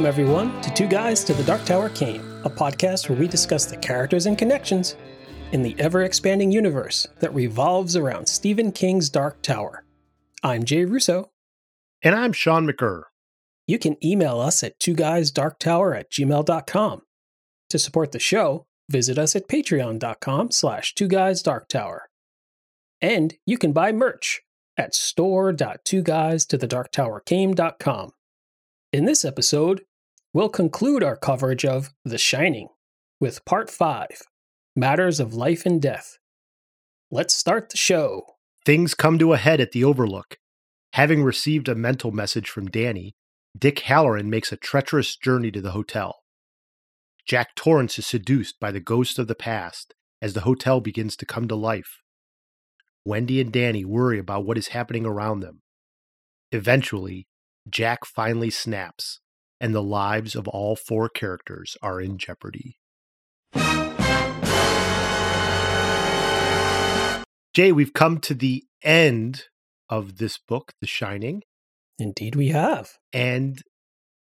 Welcome, everyone, to Two Guys to the Dark Tower Came, a podcast where we discuss the characters and connections in the ever expanding universe that revolves around Stephen King's Dark Tower. I'm Jay Russo. And I'm Sean McCurr. You can email us at two guysdarktower at gmail.com. To support the show, visit us at patreon.com slash two guysdarktower. And you can buy merch at store.twoguys-to-the-dark-tower-came.com. In this episode, we'll conclude our coverage of The Shining with Part 5 Matters of Life and Death. Let's start the show. Things come to a head at the Overlook. Having received a mental message from Danny, Dick Hallorann makes a treacherous journey to the hotel. Jack Torrance is seduced by the ghost of the past as the hotel begins to come to life. Wendy and Danny worry about what is happening around them. Eventually, Jack finally snaps, and the lives of all four characters are in jeopardy. Jay, we've come to the end of this book, The Shining. Indeed, we have. And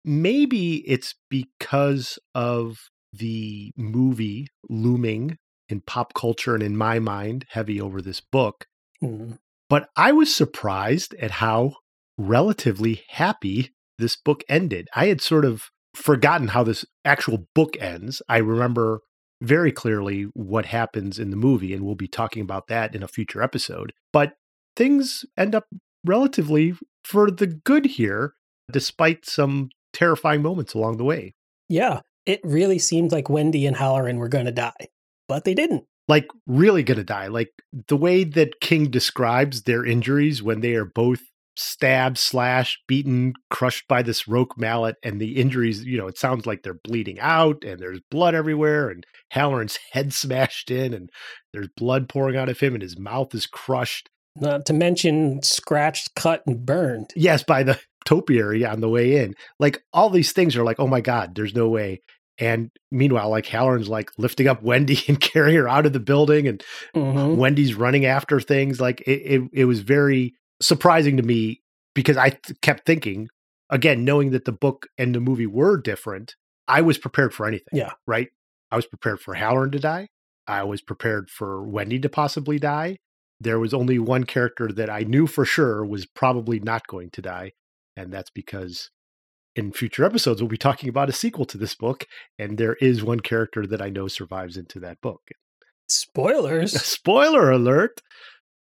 maybe it's because of the movie looming in pop culture and in my mind heavy over this book. Mm. But I was surprised at how relatively happy this book ended. I had sort of forgotten how this actual book ends. I remember very clearly what happens in the movie, and we'll be talking about that in a future episode. But things end up relatively for the good here, despite some terrifying moments along the way. Yeah, it really seemed like Wendy and Hallorann were going to die, but they didn't. Like, really going to die. Like, the way that King describes their injuries when they are both stabbed, slashed, beaten, crushed by this roque mallet, and the injuries, you know, it sounds like they're bleeding out and there's blood everywhere, and Hallorann's head smashed in, and there's blood pouring out of him, and his mouth is crushed. Not to mention scratched, cut, and burned. Yes, by the topiary on the way in. Like all these things are like, oh my God, there's no way. And meanwhile, like Hallorann's like lifting up Wendy and carrying her out of the building, and Mhm. Wendy's running after things. Like it, it, it was very surprising to me because I th- kept thinking, again, knowing that the book and the movie were different, I was prepared for anything. Yeah. Right. I was prepared for Hallorann to die. I was prepared for Wendy to possibly die. There was only one character that I knew for sure was probably not going to die. And that's because in future episodes, we'll be talking about a sequel to this book. And there is one character that I know survives into that book. Spoilers. Spoiler alert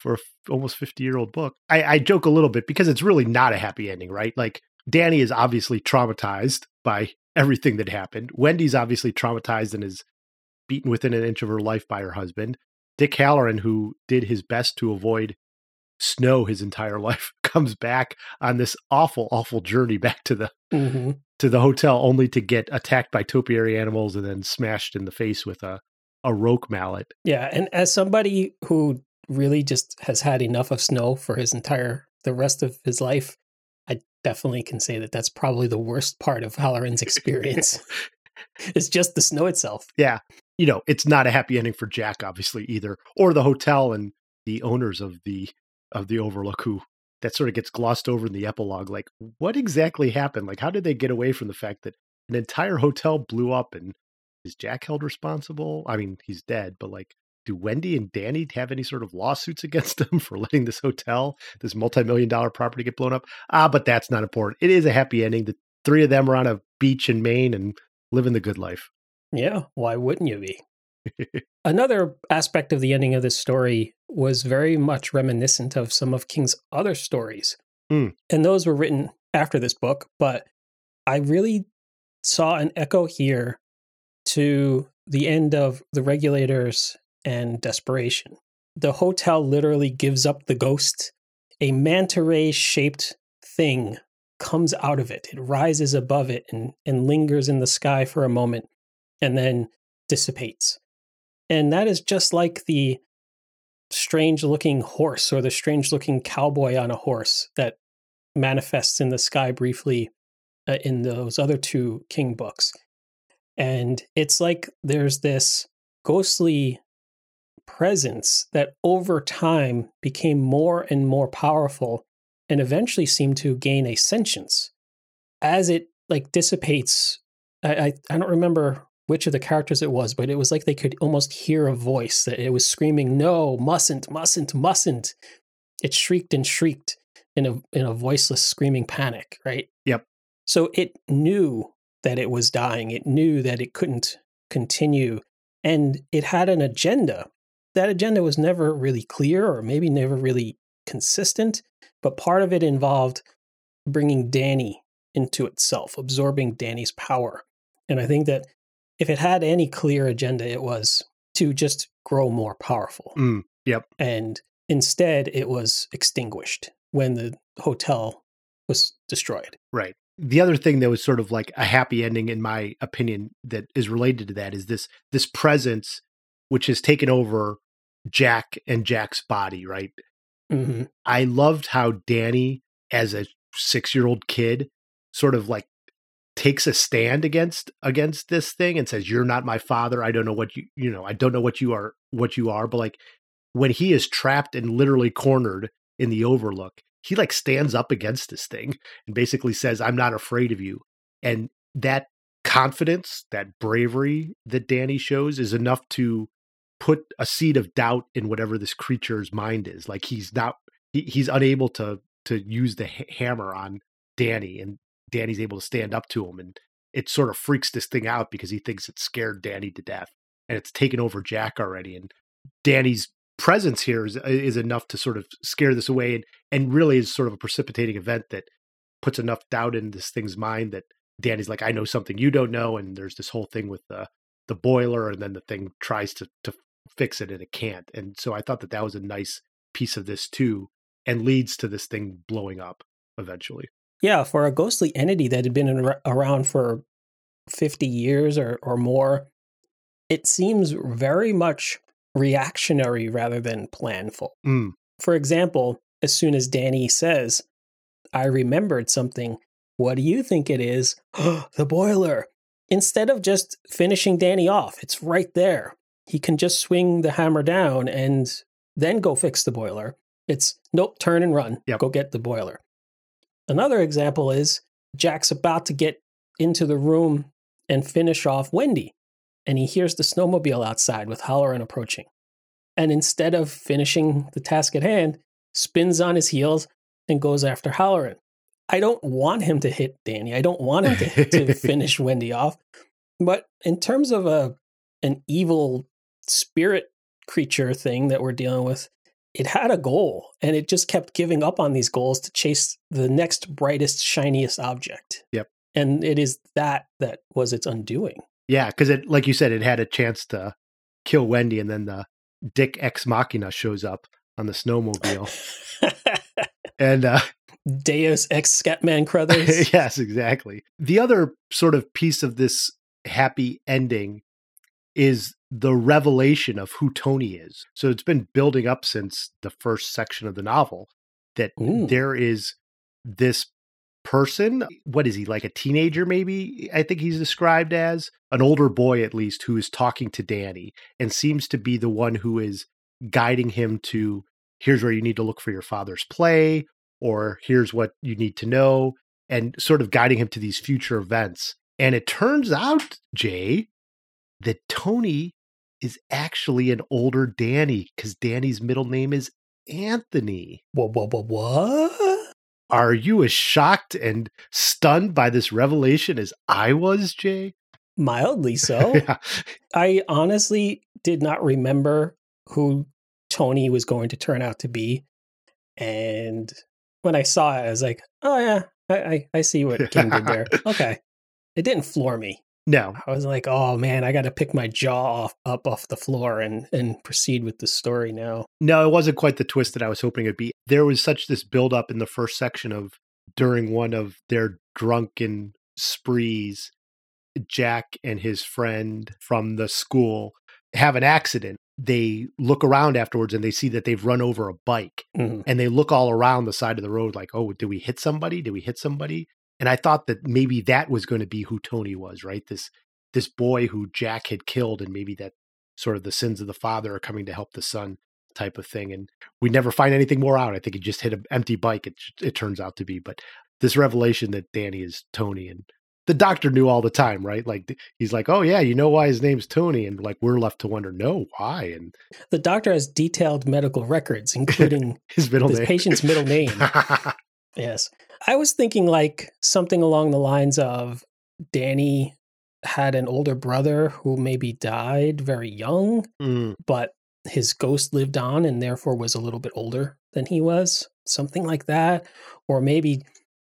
for a f- almost 50 year old book. I, I joke a little bit because it's really not a happy ending, right? Like Danny is obviously traumatized by everything that happened. Wendy's obviously traumatized and is beaten within an inch of her life by her husband. Dick Hallorann, who did his best to avoid snow his entire life, comes back on this awful, awful journey back to the hmm to the hotel only to get attacked by topiary animals and then smashed in the face with a a roque mallet. Yeah, and as somebody who really just has had enough of snow for his entire the rest of his life, I definitely can say that that's probably the worst part of Hallorann's experience. it's just the snow itself. yeah, you know, it's not a happy ending for Jack, obviously either, or the hotel and the owners of the of the Overlook, who that sort of gets glossed over in the epilogue. Like, what exactly happened? Like, how did they get away from the fact that an entire hotel blew up and is Jack held responsible? I mean, he's dead, but like, do Wendy and Danny have any sort of lawsuits against them for letting this hotel, this multi-million dollar property get blown up? Ah, but that's not important. It is a happy ending. The three of them are on a beach in Maine and living the good life. Yeah, why wouldn't you be? Another aspect of the ending of this story was very much reminiscent of some of King's other stories. Hmm. And those were written after this book, but I really saw an echo here to the end of The Regulators and Desperation. The hotel literally gives up the ghost. A manta ray shaped thing comes out of it. It rises above it and, and lingers in the sky for a moment and then dissipates. And that is just like the strange looking horse or the strange looking cowboy on a horse that manifests in the sky briefly uh, in those other two King books. And it's like there's this ghostly presence that over time became more and more powerful and eventually seemed to gain a sentience. As it like dissipates. I, I I don't remember which of the characters it was, but it was like they could almost hear a voice that it was screaming, "No, mustn't, mustn't, mustn't." It shrieked and shrieked in a in a voiceless screaming panic, right? Yep. So it knew that it was dying. It knew that it couldn't continue and it had an agenda. That agenda was never really clear or maybe never really consistent, but part of it involved bringing Danny into itself, absorbing Danny's power. And I think that if it had any clear agenda, it was to just grow more powerful. Mm, yep. And instead, it was extinguished when the hotel was destroyed. Right. The other thing that was sort of like a happy ending, in my opinion, that is related to that is this this presence, which has taken over Jack and Jack's body. Right. Mm-hmm. I loved how Danny, as a six year old kid, sort of like takes a stand against against this thing and says you're not my father i don't know what you you know i don't know what you are what you are but like when he is trapped and literally cornered in the overlook he like stands up against this thing and basically says i'm not afraid of you and that confidence that bravery that danny shows is enough to put a seed of doubt in whatever this creature's mind is like he's not he, he's unable to to use the ha- hammer on danny and danny's able to stand up to him and it sort of freaks this thing out because he thinks it scared danny to death and it's taken over jack already and danny's presence here is, uh, is enough to sort of scare this away and, and really is sort of a precipitating event that puts enough doubt in this thing's mind that Danny's like, I know something you don't know. And there's this whole thing with the, the boiler and then the thing tries to, to fix it and it can't. And so I thought that that was a nice piece of this too and leads to this thing blowing up eventually. Yeah, for a ghostly entity that had been in, around for 50 years or, or more, it seems very much reactionary rather than planful. Mm. For example, as soon as Danny says, I remembered something, what do you think it is? the boiler. Instead of just finishing Danny off, it's right there. He can just swing the hammer down and then go fix the boiler. It's nope, turn and run. Yep. Go get the boiler. Another example is Jack's about to get into the room and finish off Wendy and he hears the snowmobile outside with Hallorann approaching. And instead of finishing the task at hand, spins on his heels and goes after Hallorann. I don't want him to hit Danny. I don't want him to, to finish Wendy off. But in terms of a an evil spirit creature thing that we're dealing with, it had a goal and it just kept giving up on these goals to chase the next brightest, shiniest object. Yep. And it is that that was its undoing. Yeah, because it, like you said, it had a chance to kill Wendy, and then the Dick Ex Machina shows up on the snowmobile, and uh, Deus ex Scatman Crothers. yes, exactly. The other sort of piece of this happy ending is the revelation of who Tony is. So it's been building up since the first section of the novel that Ooh. there is this person. What is he, like a teenager, maybe? I think he's described as an older boy, at least, who is talking to Danny and seems to be the one who is guiding him to here's where you need to look for your father's play, or here's what you need to know, and sort of guiding him to these future events. And it turns out, Jay, that Tony is actually an older Danny because Danny's middle name is Anthony. What, what, what, what? Are you as shocked and stunned by this revelation as I was, Jay? Mildly so. yeah. I honestly did not remember who Tony was going to turn out to be. And when I saw it, I was like, oh, yeah, I, I, I see what King did there. Okay. It didn't floor me. No, I was like, oh man, I got to pick my jaw off, up off the floor and, and proceed with the story now. no, it wasn't quite the twist that I was hoping it'd be. There was such this build up in the first section of during one of their drunken sprees, Jack and his friend from the school have an accident. They look around afterwards and they see that they've run over a bike Mhm. and they look all around the side of the road like, oh, did we hit somebody? Did we hit somebody? And I thought that maybe that was going to be who Tony was, right? This this boy who Jack had killed, and maybe that sort of the sins of the father are coming to help the son type of thing. And we never find anything more out. I think he just hit an empty bike. It it turns out to be, but this revelation that Danny is Tony and the doctor knew all the time, right? Like he's like, "Oh yeah, you know why his name's Tony," and like we're left to wonder, "No, why?" And the doctor has detailed medical records, including his middle his name, patient's middle name. yes, I was thinking like something along the lines of Danny had an older brother who maybe died very young, Mm, but his ghost lived on and therefore was a little bit older than he was, something like that. Or maybe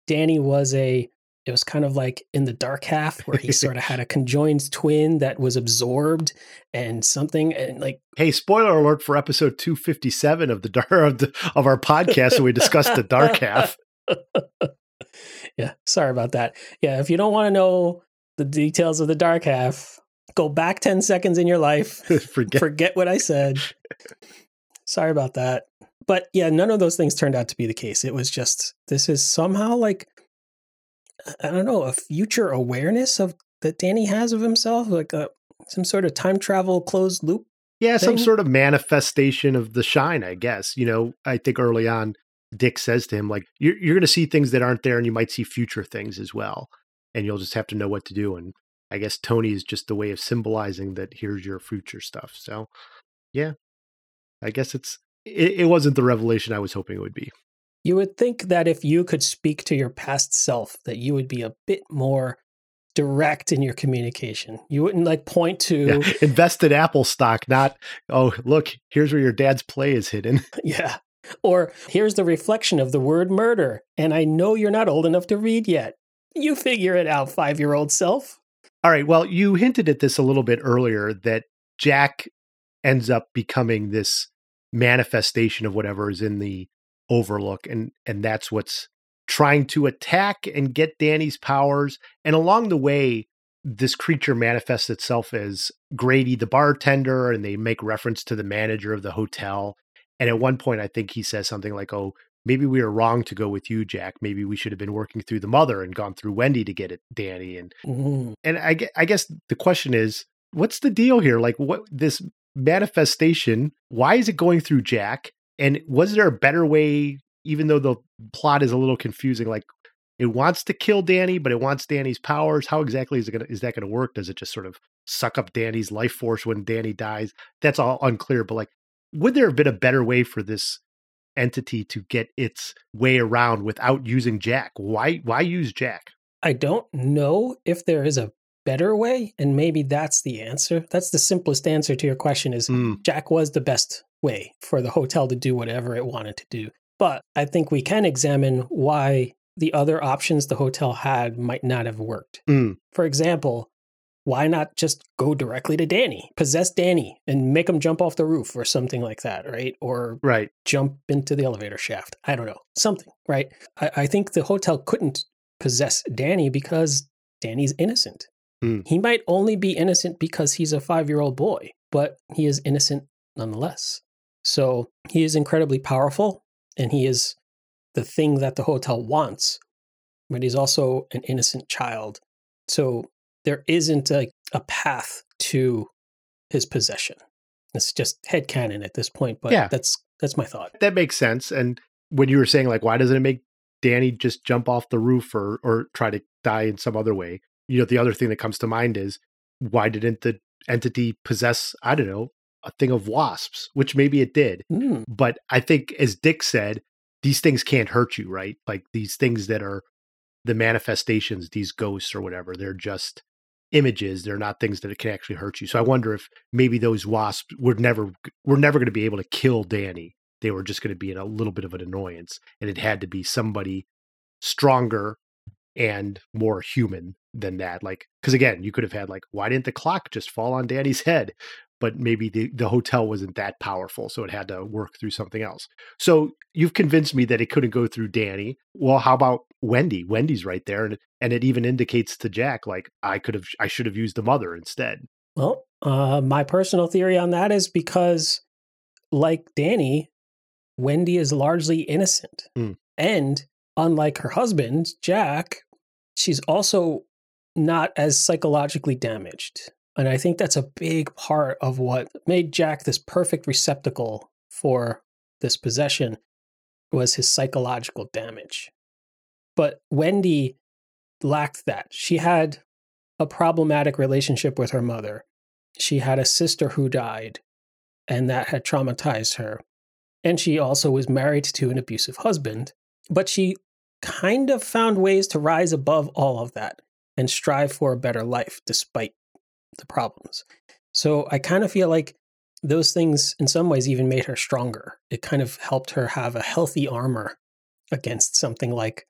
Danny was a, it was kind of like in the dark half where he sort of had a conjoined twin that was absorbed and something and like, Hey, spoiler alert for episode 257 of the dark of, the, of our podcast where we discussed the dark half. yeah, sorry about that. Yeah, if you don't want to know the details of the dark half, go back 10 seconds in your life Forget forget what I said. Sorry about that. But yeah, none of those things turned out to be the case. It was just this is somehow like I don't know, a future awareness of that Danny has of himself, like a some sort of time travel closed loop. Yeah, some thing. sort of manifestation of the shine, I guess. You know, I think early on, Dick says to him, like, you're, you're going to see things that aren't there and you might see future things as well. And you'll just have to know what to do. And I guess Tony is just the way of symbolizing that here's your future stuff. So, yeah, I guess it's, it, it wasn't the revelation I was hoping it would be. You would think that if you could speak to your past self, that you would be a bit more direct in your communication. You wouldn't like point to Yeah. Invest in Apple stock, not, oh, look, here's where your dad's play is hidden. Yeah. Or here's the reflection of the word murder, and I know you're not old enough to read yet. You figure it out, five year old self. All right. Well, you hinted at this a little bit earlier that Jack ends up becoming this manifestation of whatever is in the Overlook, and and that's what's trying to attack and get Danny's powers. And along the way, this creature manifests itself as Grady, the bartender, and they make reference to the manager of the hotel. And at one point, I think he says something like, "Oh." Maybe we were wrong to go with you, Jack. Maybe we should have been working through the mother and gone through Wendy to get it, Danny. And Mm. and I, I guess the question is what's the deal here like what this manifestation why is it going through jack and was there a better way even though the plot is a little confusing like it wants to kill danny but it wants danny's powers how exactly is it gonna is that gonna work does it just sort of suck up danny's life force when danny dies that's all unclear but like would there have been a better way for this entity to get its way around without using jack why why use jack I don't know if there is a better way, and maybe that's the answer. That's the simplest answer to your question is Mm, Jack was the best way for the hotel to do whatever it wanted to do. But I think we can examine why the other options the hotel had might not have worked. mm. For example, why not just go directly to Danny, possess Danny, and make him jump off the roof or something like that, right? Or right jump into the elevator shaft. I don't know, something, right? I, I think the hotel couldn't possess Danny because Danny's innocent. Hmm. He might only be innocent because he's a five year old boy, but he is innocent nonetheless. So he is incredibly powerful and he is the thing that the hotel wants, but he's also an innocent child. So there isn't a, a path to his possession. It's just head headcanon at this point, but Yeah. that's that's my thought. that makes sense. And when you were saying like, why doesn't it make Danny just jump off the roof or or try to die in some other way? You know, the other thing that comes to mind is why didn't the entity possess, I don't know, a thing of wasps, which maybe it did. Hmm. But I think as Dick said, these things can't hurt you, right? Like these things that are the manifestations, these ghosts or whatever, they're just images. They're not things that can actually hurt you. So I wonder if maybe those wasps were never were never going to be able to kill Danny. They were just going to be in a little bit of an annoyance, and it had to be somebody stronger and more human than that. Like, because again, you could have had like, why didn't the clock just fall on Danny's head? But maybe the, the hotel wasn't that powerful, so it had to work through something else. So you've convinced me that it couldn't go through Danny. Well, how about Wendy? Wendy's right there, and and it even indicates to Jack like I could have, I should have used the mother instead. Well, uh, my personal theory on that is because, like Danny, Wendy is largely innocent. Hmm. And unlike her husband, Jack, she's also not as psychologically damaged. And I think that's a big part of what made Jack this perfect receptacle for this possession was his psychological damage. But Wendy lacked that. She had a problematic relationship with her mother. She had a sister who died, and that had traumatized her. And she also was married to an abusive husband, but she kind of found ways to rise above all of that and strive for a better life despite the problems. So I kind of feel like those things, in some ways, even made her stronger. It kind of helped her have a healthy armor against something like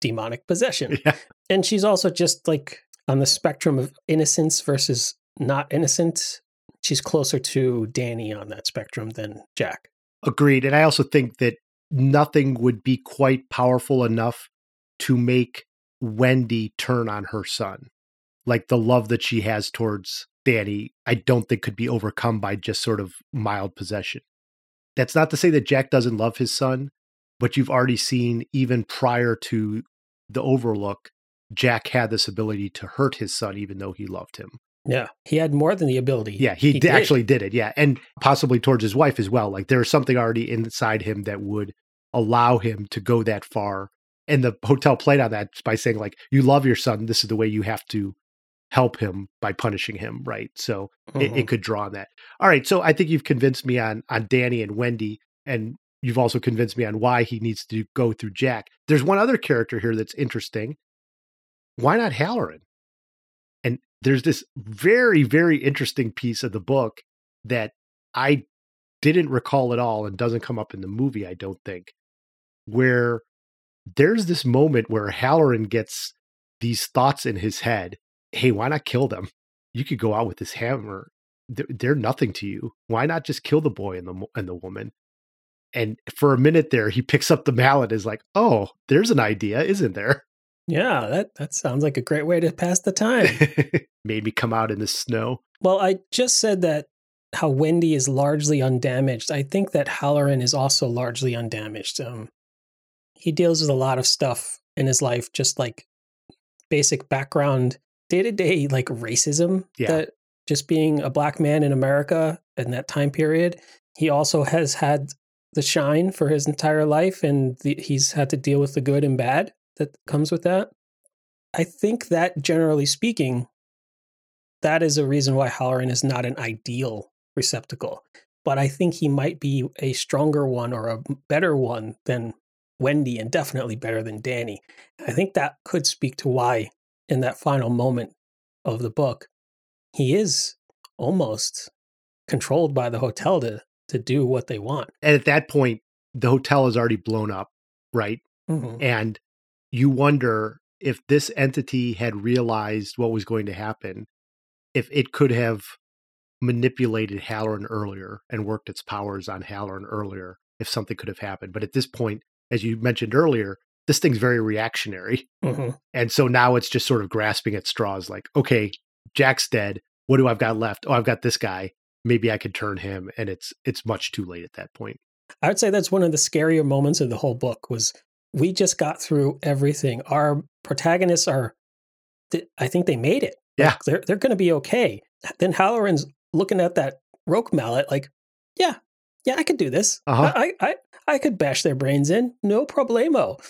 demonic possession. Yeah. And she's also just like on the spectrum of innocence versus not innocent. She's closer to Danny on that spectrum than Jack. Agreed. And I also think that nothing would be quite powerful enough to make Wendy turn on her son. Like the love that she has towards Danny, I don't think could be overcome by just sort of mild possession. That's not to say that Jack doesn't love his son, but you've already seen even prior to the overlook, Jack had this ability to hurt his son, even though he loved him. Yeah, he had more than the ability. Yeah, he, he did. actually did it. Yeah, and possibly towards his wife as well. Like there's something already inside him that would allow him to go that far. And the hotel played on that by saying, like, you love your son. This is the way you have to help him by punishing him, right? So mm-hmm. it, it, mm-hmm. could draw on that. All right. So I think you've convinced me on on Danny and Wendy, and you've also convinced me on why he needs to go through Jack. There's one other character here that's interesting. Why not Hallorann? And there's this very, very interesting piece of the book that I didn't recall at all and doesn't come up in the movie, I don't think, where there's this moment where Hallorann gets these thoughts in his head hey, why not kill them? You could go out with this hammer. They're nothing to you. Why not just kill the boy and the and the woman? And for a minute there, he picks up the mallet. Is like, oh, there's an idea, isn't there? Yeah, that that sounds like a great way to pass the time. Made me come out in the snow. Well, I just said that how Wendy is largely undamaged. I think that Hallorann is also largely undamaged. Um, he deals with a lot of stuff in his life, just like basic background, day to day like racism yeah. that just being a black man in America in that time period. He also has had the shine for his entire life, and the, he's had to deal with the good and bad that comes with that. I think that generally speaking, that is a reason why Hallorann is not an ideal receptacle. But I think he might be a stronger one or a better one than Wendy and definitely better than Danny. I think that could speak to why, in that final moment of the book, he is almost controlled by the hotel to to do what they want. And at that point, the hotel is already blown up, right? Mm-hmm. And you wonder if this entity had realized what was going to happen, if it could have manipulated Hallorann earlier and worked its powers on Hallorann earlier, if something could have happened. But at this point, as you mentioned earlier, this thing's very reactionary. Mm-hmm. And so now it's just sort of grasping at straws like, okay, Jack's dead. What do I've got left? Oh, I've got this guy. Maybe I could turn him. And it's it's much too late at that point. I would say that's one of the scarier moments of the whole book was we just got through everything. Our protagonists are I think they made it. Yeah. Like they're they're gonna be okay. Then Hallorann's looking at that roque mallet like, yeah, yeah, I could do this. Uh-huh. I, I I could bash their brains in, no problemo.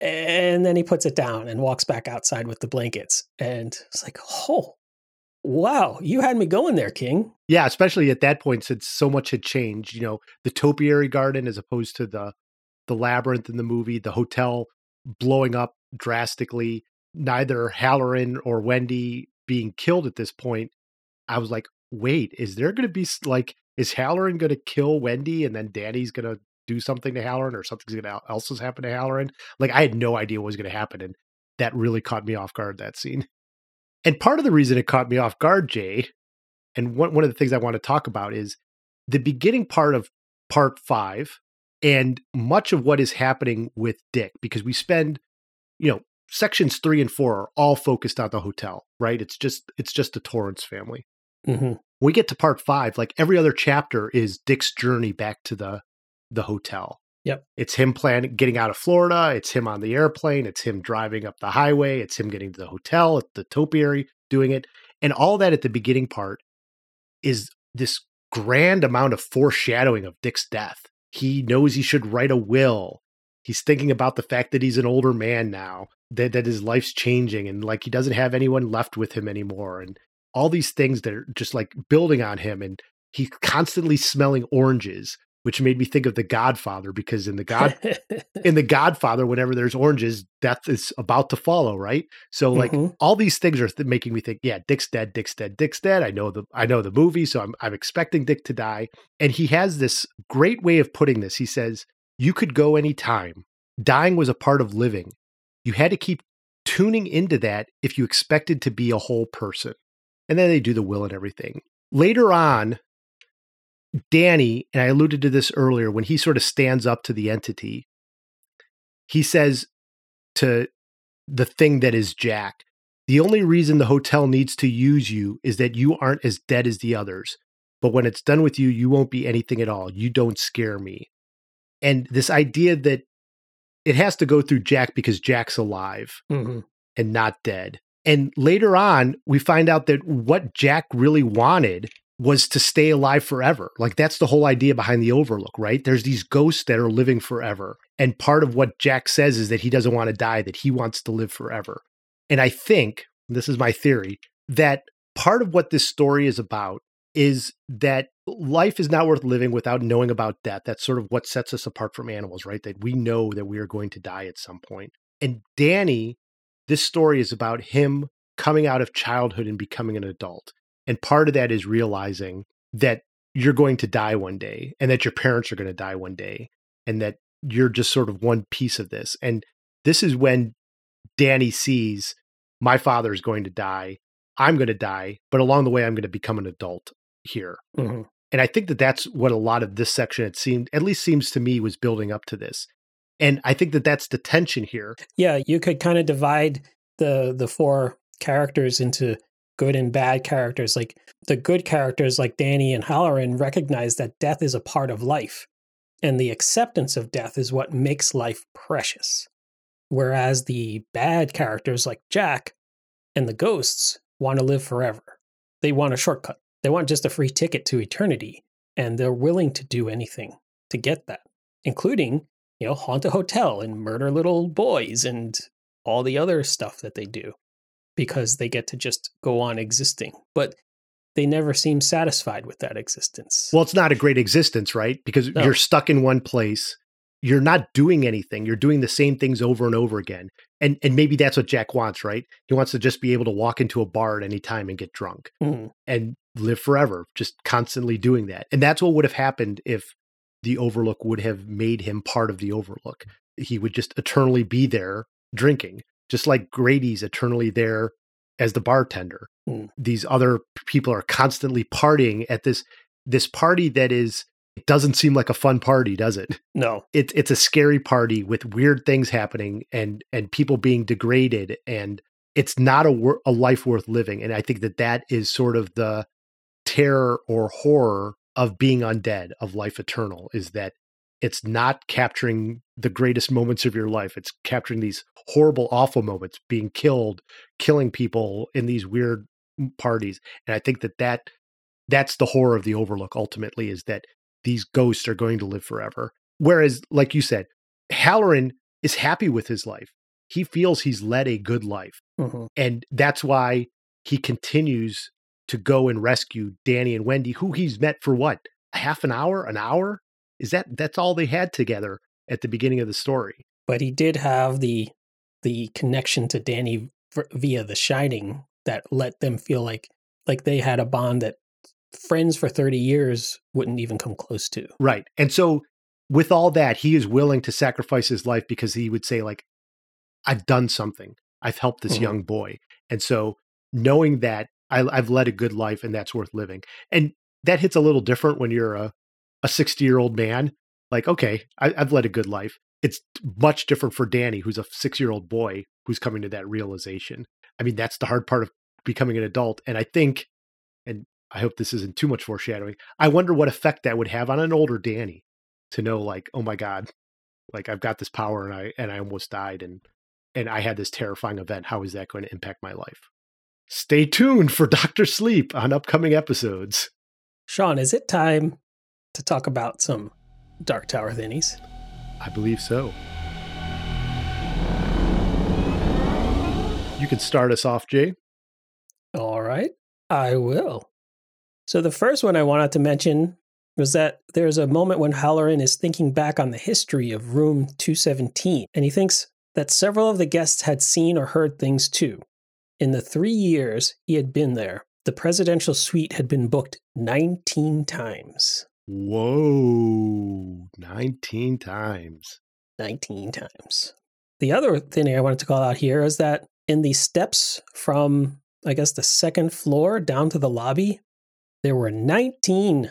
And then he puts it down and walks back outside with the blankets. And it's like, oh, wow, you had me going there, King. Yeah, especially at that point, since so much had changed. You know, the topiary garden as opposed to the the labyrinth in the movie, the hotel blowing up drastically, neither Hallorann or Wendy being killed at this point. I was like, wait, is there going to be like, is Hallorann going to kill Wendy and then Danny's going to do something to Hallorann or something's going to else has happened to Hallorann? Like I had no idea what was going to happen, and that really caught me off guard. That scene, and part of the reason it caught me off guard, Jay, and one one of the things I want to talk about is the beginning part of part five, and much of what is happening with Dick, because we spend, you know, sections three and four are all focused on the hotel, right? It's just it's just the Torrance family. Mm-hmm. When we get to part five, like every other chapter is Dick's journey back to the the hotel. Yep. It's him planning getting out of Florida. It's him on the airplane. It's him driving up the highway. It's him getting to the hotel at the topiary, doing it. And all that at the beginning part is this grand amount of foreshadowing of Dick's death. He knows he should write a will. He's thinking about the fact that he's an older man now, that, that his life's changing and like he doesn't have anyone left with him anymore. And all these things that are just like building on him. And he's constantly smelling oranges, which made me think of the Godfather because in the God in the Godfather, whenever there's oranges, death is about to follow, right? So like Mhm. all these things are th- making me think, yeah, Dick's dead, Dick's dead, Dick's dead. I know the I know the movie, so I'm I'm expecting Dick to die. And he has this great way of putting this. He says, "You could go any time. Dying was a part of living. You had to keep tuning into that if you expected to be a whole person." And then they do the will and everything. Later on, Danny, and I alluded to this earlier, when he sort of stands up to the entity, he says to the thing that is Jack, the only reason the hotel needs to use you is that you aren't as dead as the others. But when it's done with you, you won't be anything at all. You don't scare me. And this idea that it has to go through Jack because Jack's alive Mhm. and not dead. And later on, we find out that what Jack really wanted was to stay alive forever. Like that's the whole idea behind the Overlook, right? There's these ghosts that are living forever. And part of what Jack says is that he doesn't want to die, that he wants to live forever. And I think, this is my theory, that part of what this story is about is that life is not worth living without knowing about death. That's sort of what sets us apart from animals, right? That we know that we are going to die at some point. And Danny this story is about him coming out of childhood and becoming an adult. And part of that is realizing that you're going to die one day and that your parents are going to die one day and that you're just sort of one piece of this. And this is when Danny sees my father is going to die. I'm going to die, but along the way, I'm going to become an adult here. Mhm. And I think that that's what a lot of this section, it seemed, at least seems to me, was building up to this. And I think that that's the tension here. Yeah, you could kind of divide the the four characters into good and bad characters. Like the good characters like Danny and Hallorann recognize that death is a part of life. And the acceptance of death is what makes life precious. Whereas the bad characters like Jack and the ghosts want to live forever. They want a shortcut. They want just a free ticket to eternity. And they're willing to do anything to get that, including you know, haunt a hotel and murder little boys and all the other stuff that they do because they get to just go on existing. But they never seem satisfied with that existence. Well, it's not a great existence, right? Because No. you're stuck in one place. You're not doing anything. You're doing the same things over and over again. And and maybe that's what Jack wants, right? He wants to just be able to walk into a bar at any time and get drunk Mm, and live forever, just constantly doing that. And that's what would have happened if the Overlook would have made him part of the Overlook. He would just eternally be there drinking, just like Grady's eternally there as the bartender. Hmm. These other people are constantly partying at this this party that is it doesn't seem like a fun party, does it? no. It's it's a scary party with weird things happening and and people being degraded and it's not a wor- a life worth living and I think that that is sort of the terror or horror of being undead of life eternal is that it's not capturing the greatest moments of your life it's capturing these horrible awful moments being killed killing people in these weird parties and i think that that that's the horror of the overlook ultimately is that these ghosts are going to live forever whereas like you said hallorann is happy with his life he feels he's led a good life Mhm. and that's why he continues to go and rescue Danny and Wendy, who he's met for what a half an hour, an hour. Is that that's all they had together at the beginning of the story? But he did have the the connection to Danny via The Shining that let them feel like like they had a bond that friends for 30 years wouldn't even come close to. Right. And so with all that, he is willing to sacrifice his life because he would say, like, I've done something. I've helped this Mhm. young boy. And so knowing that I, I've led a good life and that's worth living. And that hits a little different when you're a, a 60 year old man. Like, okay, I, I've led a good life. It's much different for Danny, who's a six year old boy who's coming to that realization. I mean, that's the hard part of becoming an adult. And I think, and I hope this isn't too much foreshadowing, I wonder what effect that would have on an older Danny to know, like, oh my God, like I've got this power and I and I almost died and and I had this terrifying event. How is that going to impact my life? Stay tuned for Doctor Sleep on upcoming episodes. Sean, is it time to talk about some Dark Tower thinnies. I believe so. You can start us off, Jay. All right, I will. So, the first one I wanted to mention was that there's a moment when Hallorann is thinking back on the history of room 217, and he thinks that several of the guests had seen or heard things too. In the three years he had been there, the presidential suite had been booked 19 times. Whoa, 19 times. 19 times. The other thing I wanted to call out here is that in the steps from, I guess, the second floor down to the lobby, there were 19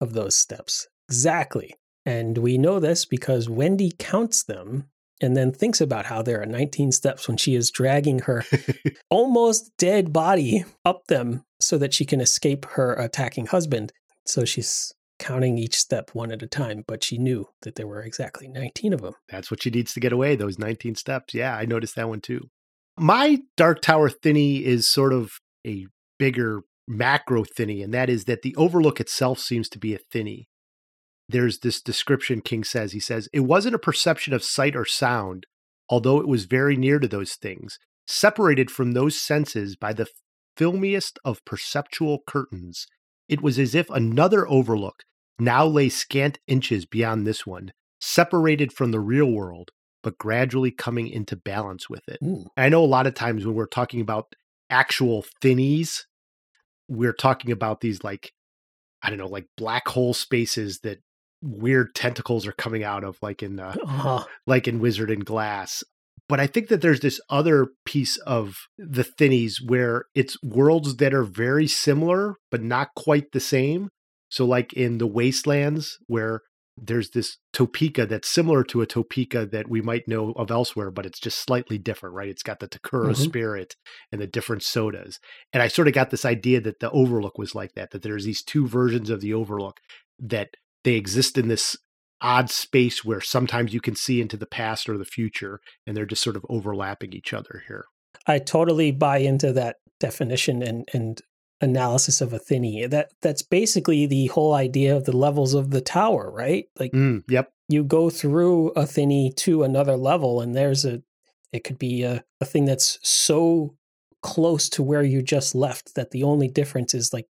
of those steps. Exactly. And we know this because Wendy counts them and then thinks about how there are 19 steps when she is dragging her almost dead body up them so that she can escape her attacking husband. So she's counting each step one at a time, but she knew that there were exactly 19 of them. That's what she needs to get away, those 19 steps. Yeah, I noticed that one too. My Dark Tower thinny is sort of a bigger macro thinny, and that is that the Overlook itself seems to be a thinny there's this description King says. He says, It wasn't a perception of sight or sound, although it was very near to those things, separated from those senses by the filmiest of perceptual curtains. It was as if another overlook now lay scant inches beyond this one, separated from the real world, but gradually coming into balance with it. Ooh. I know a lot of times when we're talking about actual thinnies, we're talking about these like, I don't know, like black hole spaces that weird tentacles are coming out of like in uh, Uh-huh. like in Wizard and Glass. But I think that there's this other piece of the thinnies where it's worlds that are very similar but not quite the same. So like in the Waste Lands where there's this Topeka that's similar to a Topeka that we might know of elsewhere, but it's just slightly different, right? It's got the Takuro Mhm. spirit and the different sodas. And I sort of got this idea that the Overlook was like that, that there's these two versions of the Overlook that they exist in this odd space where sometimes you can see into the past or the future and they're just sort of overlapping each other here. I totally buy into that definition and, and analysis of a thinny. That that's basically the whole idea of the levels of the tower, right? Like Mm, yep. you go through a thinny to another level and there's a it could be a, a thing that's so close to where you just left that the only difference is like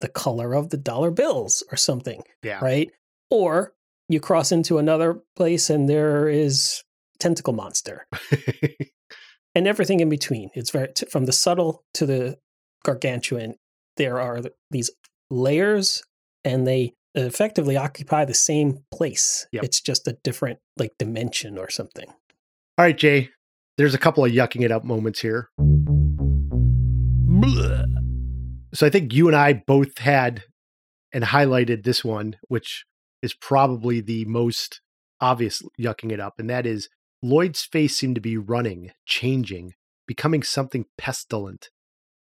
the color of the dollar bills or something Yeah. right or you cross into another place and there is tentacle monster and everything in between it's very t- from the subtle to the gargantuan there are th- these layers and they effectively occupy the same place Yep. it's just a different like dimension or something All right, Jay. There's a couple of yucking it up moments here. So I think you and I both had and highlighted this one, which is probably the most obvious yucking it up, and that is Lloyd's face seemed to be running, changing, becoming something pestilent.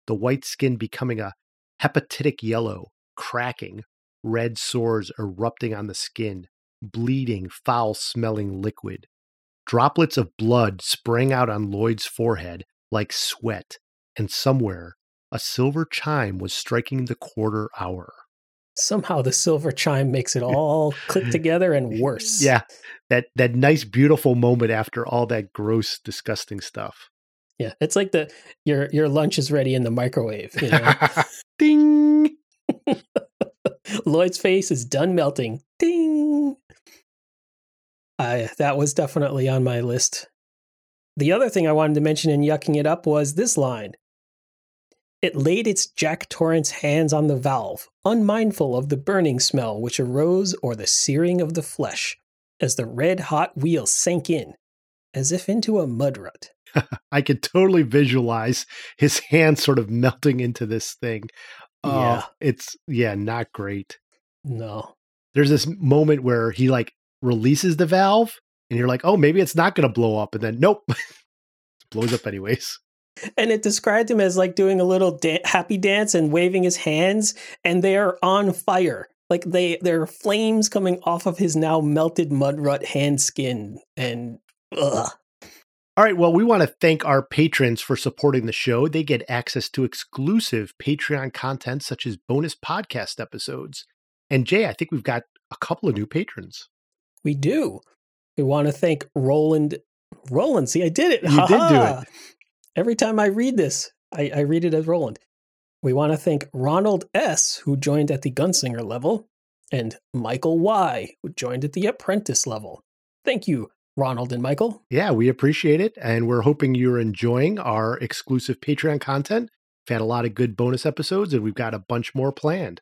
The white skin becoming a hepatitic yellow, cracking, red sores erupting on the skin, bleeding, foul smelling liquid. Droplets of blood sprang out on Lloyd's forehead like sweat, and somewhere a silver chime was striking the quarter hour. Somehow the silver chime makes it all click together and worse Yeah, that that nice, beautiful moment after all that gross, disgusting stuff. yeah it's like the your your lunch is ready in the microwave you know Ding. Lloyd's face is done melting. Ding. I that was definitely on my list. The other thing I wanted to mention in yucking it up was this line. It laid its Jack Torrance hands on the valve, unmindful of the burning smell which arose or the searing of the flesh, as the red hot wheel sank in, as if into a mud rut. I could totally visualize his hand sort of melting into this thing. Oh, Yeah. it's yeah, not great. No. There's this moment where he like releases the valve, and you're like, oh, maybe it's not going to blow up, and then nope, it blows up anyways. And it described him as like doing a little da- happy dance and waving his hands, and they are on fire. Like they, there are flames coming off of his now melted mud rut hand skin, and ugh. All right. Well, we want to thank our patrons for supporting the show. They get access to exclusive Patreon content such as bonus podcast episodes. And Jay, I think we've got a couple of new patrons. we do. We want to thank Roland. Roland, see, I did it. You did do Ha-ha. Every time I read this, I, I read it as Roland. We want to thank Ronald S., who joined at the Gunslinger level, and Michael Y., who joined at the Apprentice level. Thank you, Ronald and Michael. Yeah, we appreciate it. And we're hoping you're enjoying our exclusive Patreon content. We've had a lot of good bonus episodes, and we've got a bunch more planned.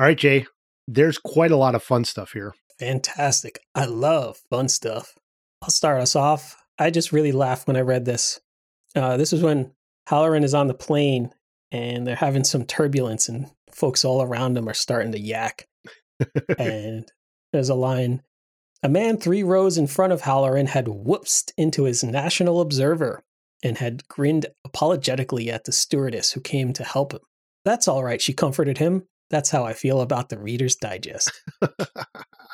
All right, Jay, there's quite a lot of fun stuff here. Fantastic. I love fun stuff. I'll start us off. I just really laughed when I read this. Uh, this is when Hallorann is on the plane and they're having some turbulence, and folks all around them are starting to yak. and there's a line A man three rows in front of Hallorann had whoopsed into his National Observer and had grinned apologetically at the stewardess who came to help him. That's all right, she comforted him. That's how I feel about the Reader's Digest.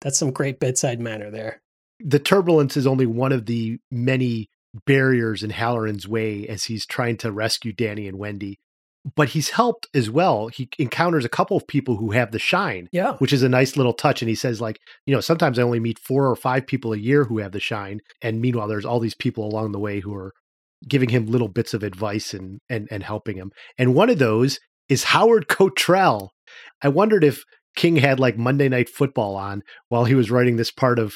That's some great bedside manner there. the turbulence is only one of the many barriers in Hallorann's way as he's trying to rescue Danny and Wendy. But he's helped as well. He encounters a couple of people who have the shine, Yeah. which is a nice little touch. And he says, like, you know, sometimes I only meet four or five people a year who have the shine. And meanwhile, there's all these people along the way who are giving him little bits of advice and and and helping him. And one of those is Howard Cottrell. I wondered if King had like Monday Night Football on while he was writing this part of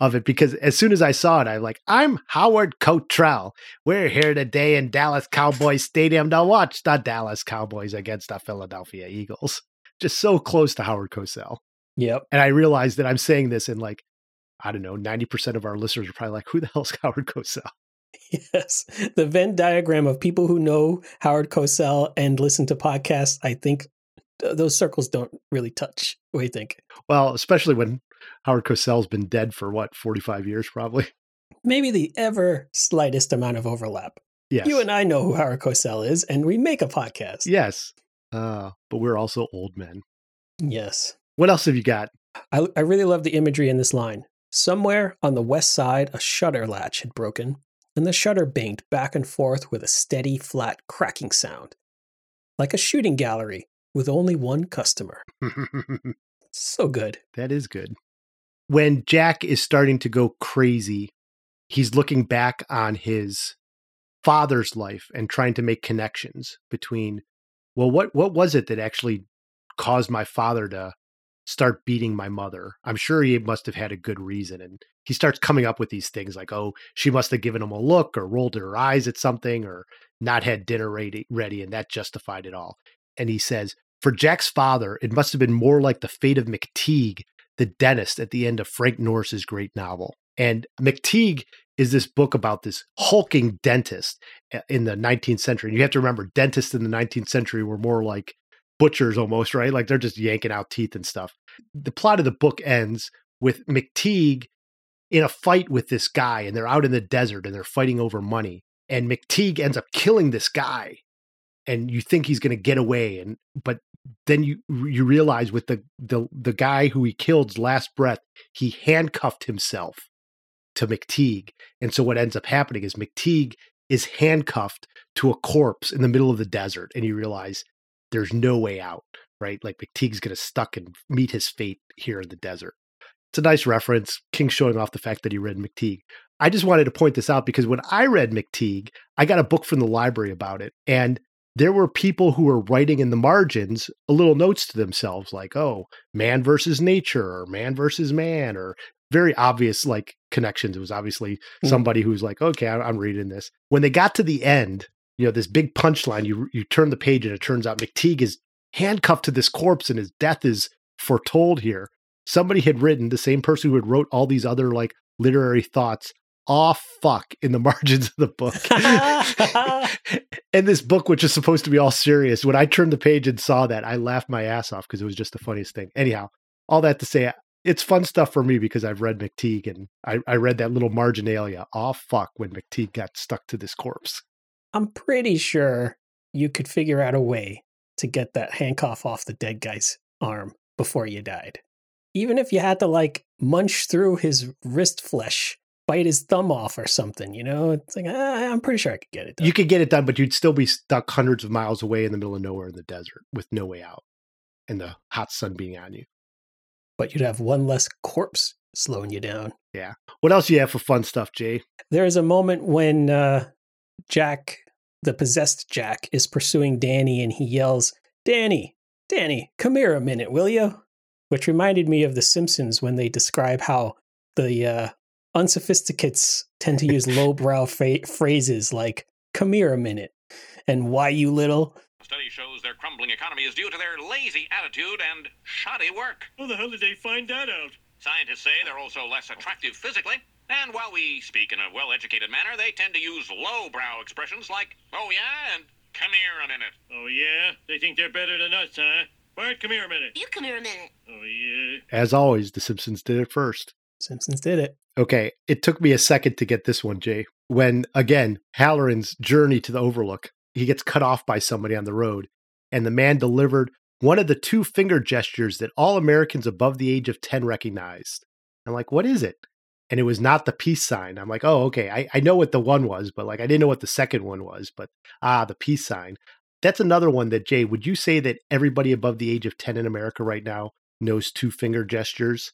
of it because as soon as I saw it, I'm like, I'm Howard Cottrell. We're here today in Dallas Cowboys Stadium to watch the Dallas Cowboys against the Philadelphia Eagles. Just so close to Howard Cosell. Yep. And I realized that I'm saying this in like, I don't know, 90% of our listeners are probably like, who the hell's Howard Cosell? Yes. The Venn diagram of people who know Howard Cosell and listen to podcasts, I think those circles don't really touch. What do you think? Well, especially when Howard Cosell's been dead for what, 45 years probably? Maybe the ever slightest amount of overlap. Yes. You and I know who Howard Cosell is, and we make a podcast. yes. Uh, but we're also old men. Yes. What else have you got? I, I really love the imagery in this line. Somewhere on the west side, a shutter latch had broken, and the shutter banged back and forth with a steady, flat cracking sound, like a shooting gallery with only one customer. So good. That is good. When Jack is starting to go crazy, he's looking back on his father's life and trying to make connections between well what what was it that actually caused my father to start beating my mother? I'm sure he must have had a good reason and he starts coming up with these things like oh she must have given him a look or rolled her eyes at something or not had dinner ready ready and that justified it all. And he says for Jack's father, it must have been more like the fate of McTeague, the dentist at the end of Frank Norris's great novel. And McTeague is this book about this hulking dentist uh, in the 19th century. And you have to remember, dentists in the 19th century were more like butchers almost, right? Like they're just yanking out teeth and stuff. The plot of the book ends with McTeague in a fight with this guy, and they're out in the desert and they're fighting over money. And McTeague ends up killing this guy and you think he's going to get away and but then you you realize with the the the guy who he killed's last breath he handcuffed himself to McTeague. And so what ends up happening is McTeague is handcuffed to a corpse in the middle of the desert and you realize there's no way out right? Like McTeague's going to stuck and meet his fate here in the desert. It's a nice reference king showing off the fact that he read McTeague. I just wanted to point this out because when I read McTeague I got a book from the library about it and there were people who were writing in the margins a little notes to themselves like oh man versus nature or man versus man or very obvious like connections. It was obviously Mm. somebody who's like okay i'm reading this. When they got to the end you know this big punchline you you turn the page and it turns out mcteague is handcuffed to this corpse and his death is foretold here. Somebody had written the same person who had wrote all these other like literary thoughts off fuck in the margins of the book and this book, which is supposed to be all serious, when I turned the page and saw that, I laughed my ass off because it was just the funniest thing. Anyhow, all that to say, it's fun stuff for me because I've read McTeague and I, I read that little marginalia. Oh, fuck, when McTeague got stuck to this corpse. I'm pretty sure you could figure out a way to get that handcuff off the dead guy's arm before you died. Even if you had to like munch through his wrist flesh, bite his thumb off or something, you know, it's like, ah, I'm pretty sure I could get it done. You could get it done, but you'd still be stuck hundreds of miles away in the middle of nowhere in the desert with no way out and the hot sun being on you. but you'd have one less corpse slowing you down. Yeah. What else do you have for fun stuff, Jay? There is a moment when uh, Jack, the possessed Jack, is pursuing Danny and he yells, Danny, Danny, come here a minute, will you? Which reminded me of The Simpsons when they describe how the uh, unsophisticates tend to use lowbrow fa- phrases like, come here a minute, and why you little. Study shows their crumbling economy is due to their lazy attitude and shoddy work. How the hell did they find that out? Scientists say they're also less attractive physically, and while we speak in a well educated manner, they tend to use lowbrow expressions like, oh yeah, and come here a minute. Oh, yeah? They think they're better than us, huh? Bart, come here a minute. You come here a minute. Oh, yeah? As always, The Simpsons did it first. Simpsons did it. Okay, it took me a second to get this one, Jay. When, again, Hallorann's journey to the Overlook, he gets cut off by somebody on the road, and the man delivered one of the two finger gestures that all Americans above the age of 10 recognized. I'm like, what is it? And it was not the peace sign. I'm like, oh, okay. I, I know what the one was, but like I didn't know what the second one was. But ah, the peace sign. That's another one that, Jay, would you say that everybody above the age of 10 in America right now knows two finger gestures?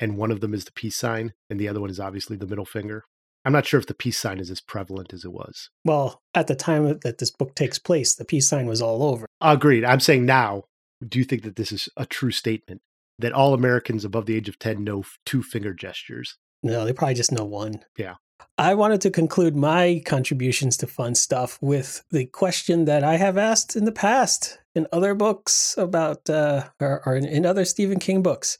And one of them is the peace sign, and the other one is obviously the middle finger. I'm not sure if the peace sign is as prevalent as it was. Well, at the time that this book takes place, the peace sign was all over. Agreed. I'm saying now, do you think that this is a true statement that all Americans above the age of 10 know two finger gestures? No, they probably just know one. Yeah. I wanted to conclude my contributions to fun stuff with the question that I have asked in the past in other books about, uh, or, or in other Stephen King books.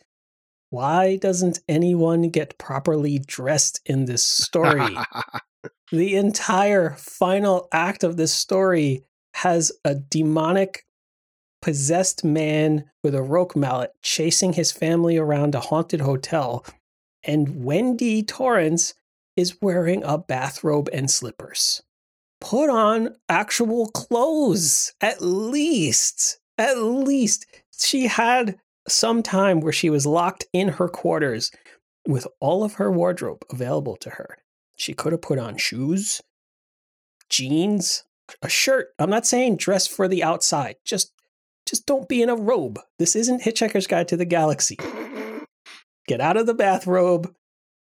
Why doesn't anyone get properly dressed in this story? the entire final act of this story has a demonic possessed man with a roque mallet chasing his family around a haunted hotel and wendy torrance is wearing a bathrobe and slippers put on actual clothes at least at least she had some time where she was locked in her quarters with all of her wardrobe available to her she could have put on shoes jeans a shirt i'm not saying dress for the outside just just don't be in a robe. This isn't Hitchhiker's Guide to the Galaxy. Get out of the bathrobe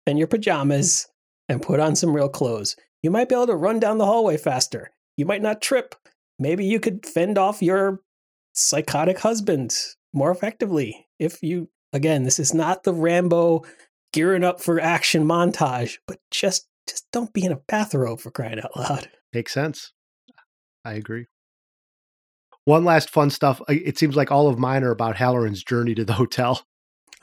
and your pajamas and put on some real clothes. You might be able to run down the hallway faster. You might not trip. Maybe you could fend off your psychotic husband more effectively if you again, this is not the Rambo gearing up for action montage, but just just don't be in a bathrobe for crying out loud. Makes sense. I agree. One last fun stuff. It seems like all of mine are about Hallorann's journey to the hotel.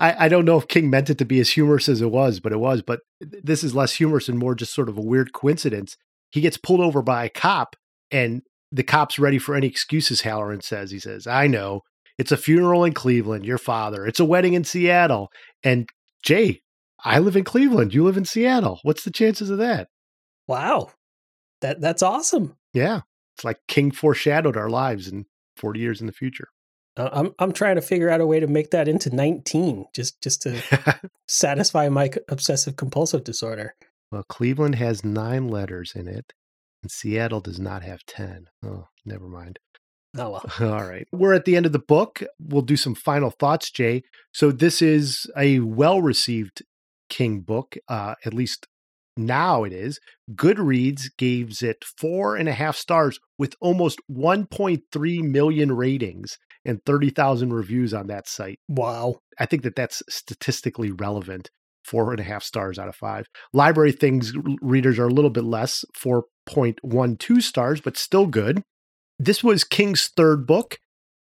I, I, don't know if King meant it to be as humorous as it was, but it was. But this is less humorous and more just sort of a weird coincidence. He gets pulled over by a cop, and the cop's ready for any excuses. Hallorann says, "He says, I know it's a funeral in Cleveland. Your father. It's a wedding in Seattle. And Jay, I live in Cleveland. You live in Seattle. What's the chances of that? Wow, that that's awesome. Yeah, it's like King foreshadowed our lives in 40 years in the future. Uh, I'm I'm trying to figure out a way to make that into 19 just just to satisfy my obsessive compulsive disorder. Well, Cleveland has 9 letters in it and Seattle does not have 10. Oh, never mind. Oh well. All right. We're at the end of the book. We'll do some final thoughts, Jay. So this is a well-received King book, uh, at least now it is. Goodreads gives it four and a half stars with almost 1.3 million ratings and 30,000 reviews on that site. Wow. I think that that's statistically relevant. Four and a half stars out of five. LibraryThing's readers are a little bit less, 4.12 stars, but still good. This was King's third book,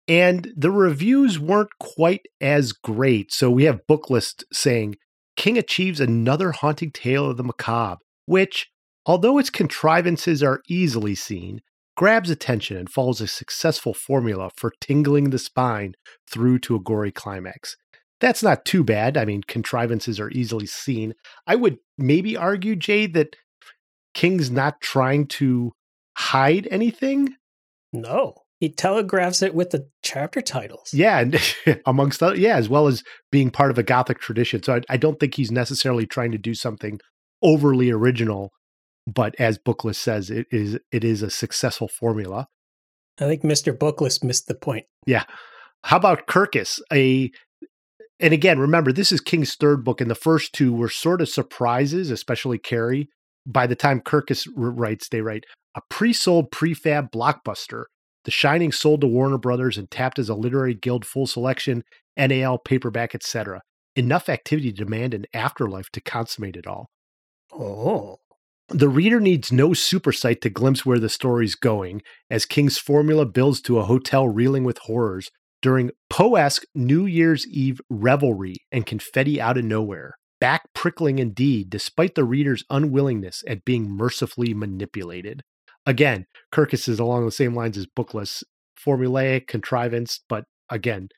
and the reviews weren't quite as great. So we have Booklist saying King achieves another haunting tale of the macabre, which, although its contrivances are easily seen, grabs attention and follows a successful formula for tingling the spine through to a gory climax. That's not too bad. I mean, contrivances are easily seen. I would maybe argue, Jay, that King's not trying to hide anything. No he telegraphs it with the chapter titles. Yeah, and amongst other, yeah, as well as being part of a Gothic tradition. So I, I, don't think he's necessarily trying to do something overly original, but as Booklist says, it is it is a successful formula. I think Mr. Booklist missed the point. Yeah. How about Kirkus? A and again, remember this is King's third book, and the first two were sort of surprises, especially Carrie. by the time Kirkus writes, they write a pre-sold prefab blockbuster. The Shining sold to Warner Brothers and tapped as a literary guild full selection, NAL paperback, etc. Enough activity to demand an afterlife to consummate it all. Oh. The reader needs no super sight to glimpse where the story's going, as King's formula builds to a hotel reeling with horrors during Poe-esque New Year's Eve revelry and confetti out of nowhere. Back prickling indeed, despite the reader's unwillingness at being mercifully manipulated. Again, Kirkus is along the same lines as Booklist, formulaic, contrivance, but again,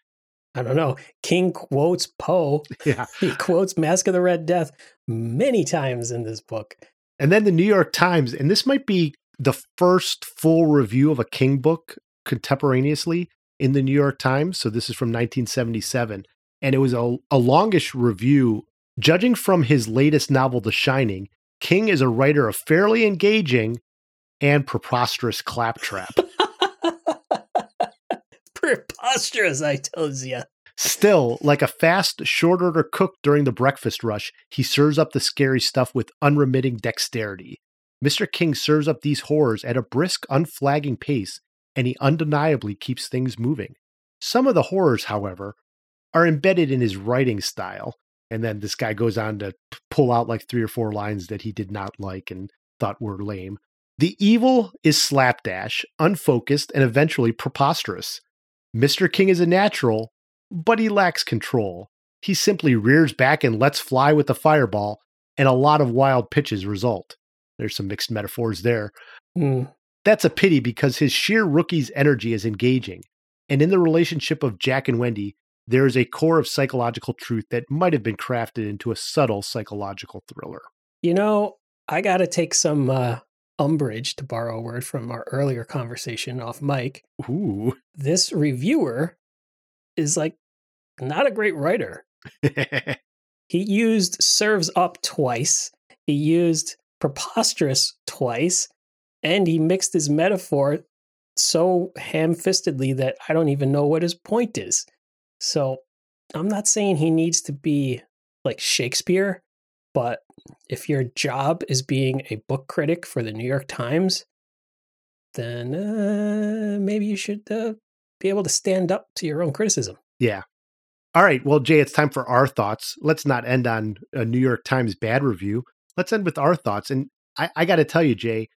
I don't know. King quotes Poe. yeah. He quotes Mask of the Red Death many times in this book. And then the New York Times, and this might be the first full review of a King book contemporaneously in the New York Times. So this is from 1977. And it was a, a longish review. Judging from his latest novel, The Shining, King is a writer of fairly engaging and preposterous claptrap. Preposterous, I tells you. Still, like a fast, short order cook during the breakfast rush, he serves up the scary stuff with unremitting dexterity. Mr. King serves up these horrors at a brisk, unflagging pace, and he undeniably keeps things moving. Some of the horrors, however, are embedded in his writing style. And then this guy goes on to pull out like three or four lines that he did not like and thought were lame. The evil is slapdash, unfocused, and eventually preposterous. Mr. King is a natural, but he lacks control. He simply rears back and lets fly with the fireball, and a lot of wild pitches result. There's some mixed metaphors there. Hmm. That's a pity because his sheer rookie's energy is engaging. And in the relationship of Jack and Wendy, there is a core of psychological truth that might have been crafted into a subtle psychological thriller. You know, I got to take some uh, umbrage, to borrow a word from our earlier conversation off mic. Ooh. This reviewer is like not a great writer. He used serves up twice, he used preposterous twice, and he mixed his metaphor so ham fistedly that I don't even know what his point is. So I'm not saying he needs to be like Shakespeare, but if your job is being a book critic for the New York Times, then uh, maybe you should uh, be able to stand up to your own criticism. yeah. All right. Well, Jay, it's time for our thoughts. Let's not end on a New York Times bad review. Let's end with our thoughts. And I, I got to tell you, Jay,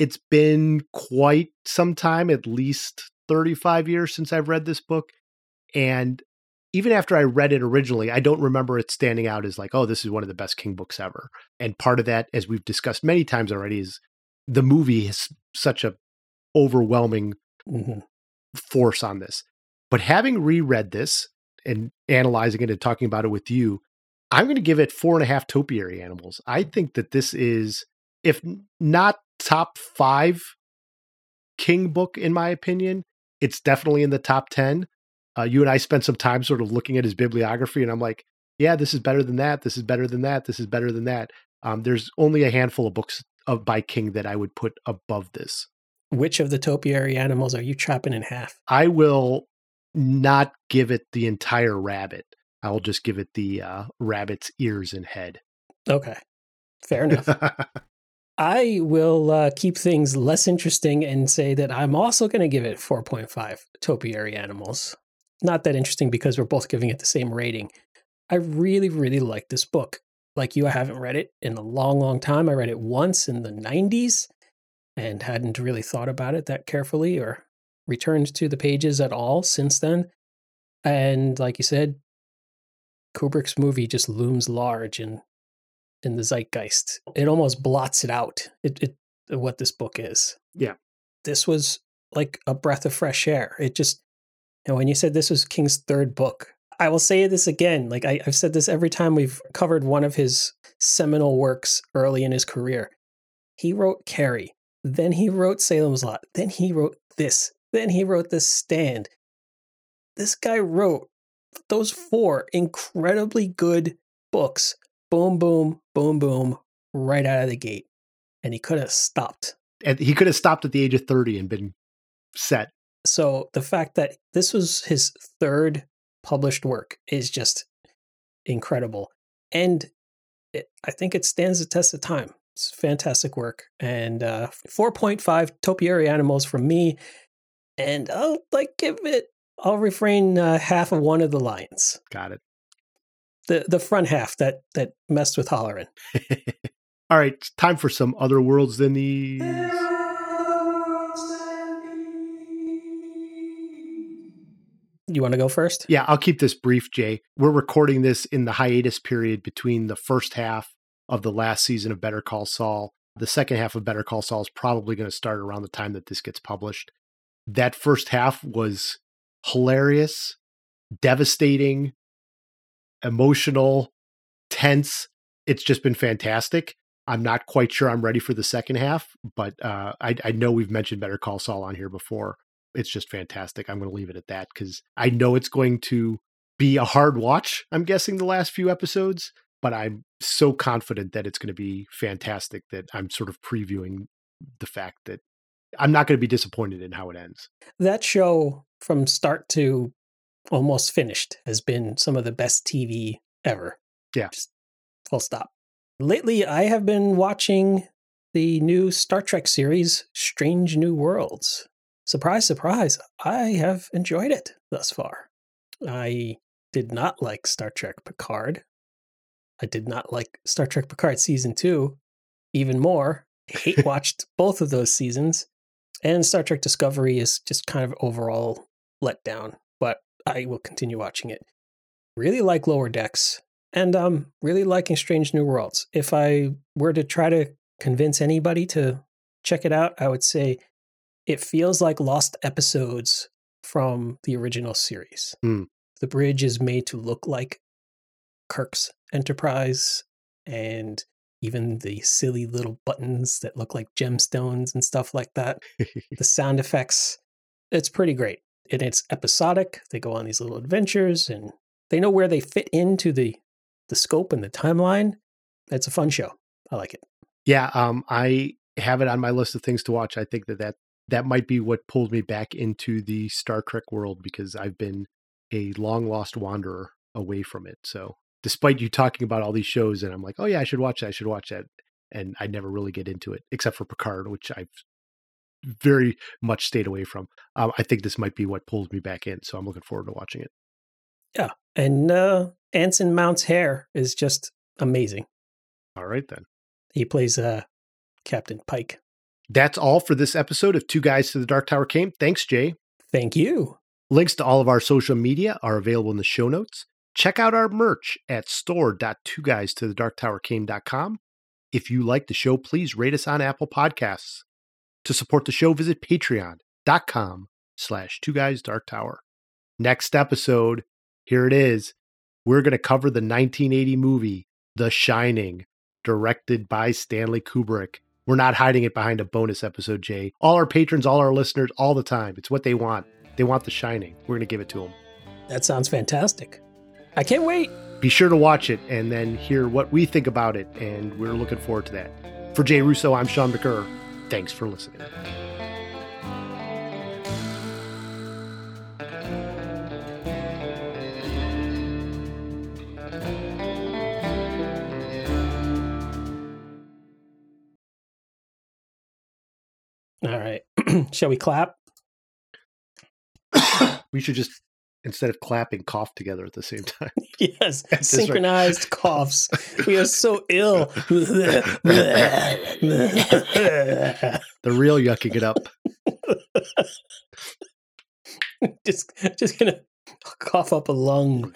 it's been quite some time, at least 35 years since I've read this book. And even after I read it originally, I don't remember it standing out as like, oh, this is one of the best King books ever. And part of that, as we've discussed many times already, is the movie has such a overwhelming Mhm. force on this. But having reread this and analyzing it and talking about it with you, I'm going to give it four and a half topiary animals. I think that this is, if not top five King book, in my opinion, it's definitely in the top 10. Uh, you and I spent some time sort of looking at his bibliography, and I'm like, yeah, this is better than that. This is better than that. This is better than that. Um, there's only a handful of books of by King that I would put above this. Which of the topiary animals are you chopping in half? I will not give it the entire rabbit. I will just give it the uh, rabbit's ears and head. Okay, fair enough. I will uh, keep things less interesting and say that I'm also going to give it 4.5 topiary animals. Not that interesting because we're both giving it the same rating. I really, really like this book. Like you, I haven't read it in a long, long time. I read it once in the 90s and hadn't really thought about it that carefully or returned to the pages at all since then. And like you said, Kubrick's movie just looms large in in the zeitgeist. It almost blots it out. It, it what this book is. Yeah. This was like a breath of fresh air. It just you know, when you said this was King's third book, I will say this again. Like I, I've said this every time we've covered one of his seminal works early in his career. He wrote Carrie, then he wrote Salem's Lot, then he wrote this, then he wrote The Stand. This guy wrote those four incredibly good books. Boom, boom, boom, boom, right out of the gate. And he could have stopped. and he could have stopped at the age of 30 and been set. So the fact that this was his third published work is just incredible. And it, I think it stands the test of time. It's fantastic work. And uh, 4.5 topiary animals from me. And I'll like give it, I'll refrain uh, half of one of the lions. Got it. The, the front half that that messed with Hallorann. All right, time for some other worlds than these. You want to go first? Yeah, I'll keep this brief, Jay. We're recording this in the hiatus period between the first half of the last season of Better Call Saul. The second half of Better Call Saul is probably going to start around the time that this gets published. That first half was hilarious, devastating, emotional, tense. It's just been fantastic. I'm not quite sure I'm ready for the second half, but uh, I, I know we've mentioned Better Call Saul on here before. It's just fantastic. I'm going to leave it at that because I know it's going to be a hard watch. I'm guessing the last few episodes, but I'm so confident that it's going to be fantastic that I'm sort of previewing the fact that I'm not going to be disappointed in how it ends. That show from start to almost finished has been some of the best TV ever. Yeah. Just full stop. Lately, I have been watching the new Star Trek series, Strange New Worlds. Surprise, surprise, I have enjoyed it thus far. I did not like Star Trek Picard. I did not like Star Trek Picard season two even more. I hate watched both of those seasons. And Star Trek Discovery is just kind of overall let down, I will continue watching it. Really like Lower Decks and um really liking Strange New Worlds. If I were to try to convince anybody to check it out, I would say it feels like lost episodes from the original series. Hmm. The bridge is made to look like Kirk's Enterprise and even the silly little buttons that look like gemstones and stuff like that. the sound effects, it's pretty great. And it's episodic. They go on these little adventures and they know where they fit into the the scope and the timeline. It's a fun show. I like it. Yeah, um, I have it on my list of things to watch. I think that that, that might be what pulled me back into the Star Trek world because I've been a long lost wanderer away from it. So, despite you talking about all these shows, and I'm like, oh yeah, I should watch that. I should watch that, and I never really get into it except for Picard, which I've very much stayed away from. Um, I think this might be what pulls me back in. So I'm looking forward to watching it. Yeah. And uh Anson Mount's hair is just amazing. All right then. He plays uh Captain Pike. That's all for this episode of Two Guys to the Dark Tower Came. Thanks, Jay. Thank you. Links to all of our social media are available in the show notes. Check out our merch at store.twoguystothedarktowercame.com. If you like the show, please rate us on Apple Podcasts. To support the show, visit patreon.com slash two guys dark tower. Next episode, here it is. We're going to cover the 1980 movie, The Shining, directed by Stanley Kubrick. We're not hiding it behind a bonus episode, Jay. All our patrons, all our listeners, all the time. It's what they want. They want The Shining. We're going to give it to them. That sounds fantastic. I can't wait. Be sure to watch it and then hear what we think about it. And we're looking forward to that. For Jay Russo, I'm Sean McCurr. Thanks for listening. All right. Shall we clap? We should just, instead of clapping, cough together at the same time. Yes. At this rate. Synchronized coughs. We are so ill. The real yucking it up. just just gonna cough up a lung.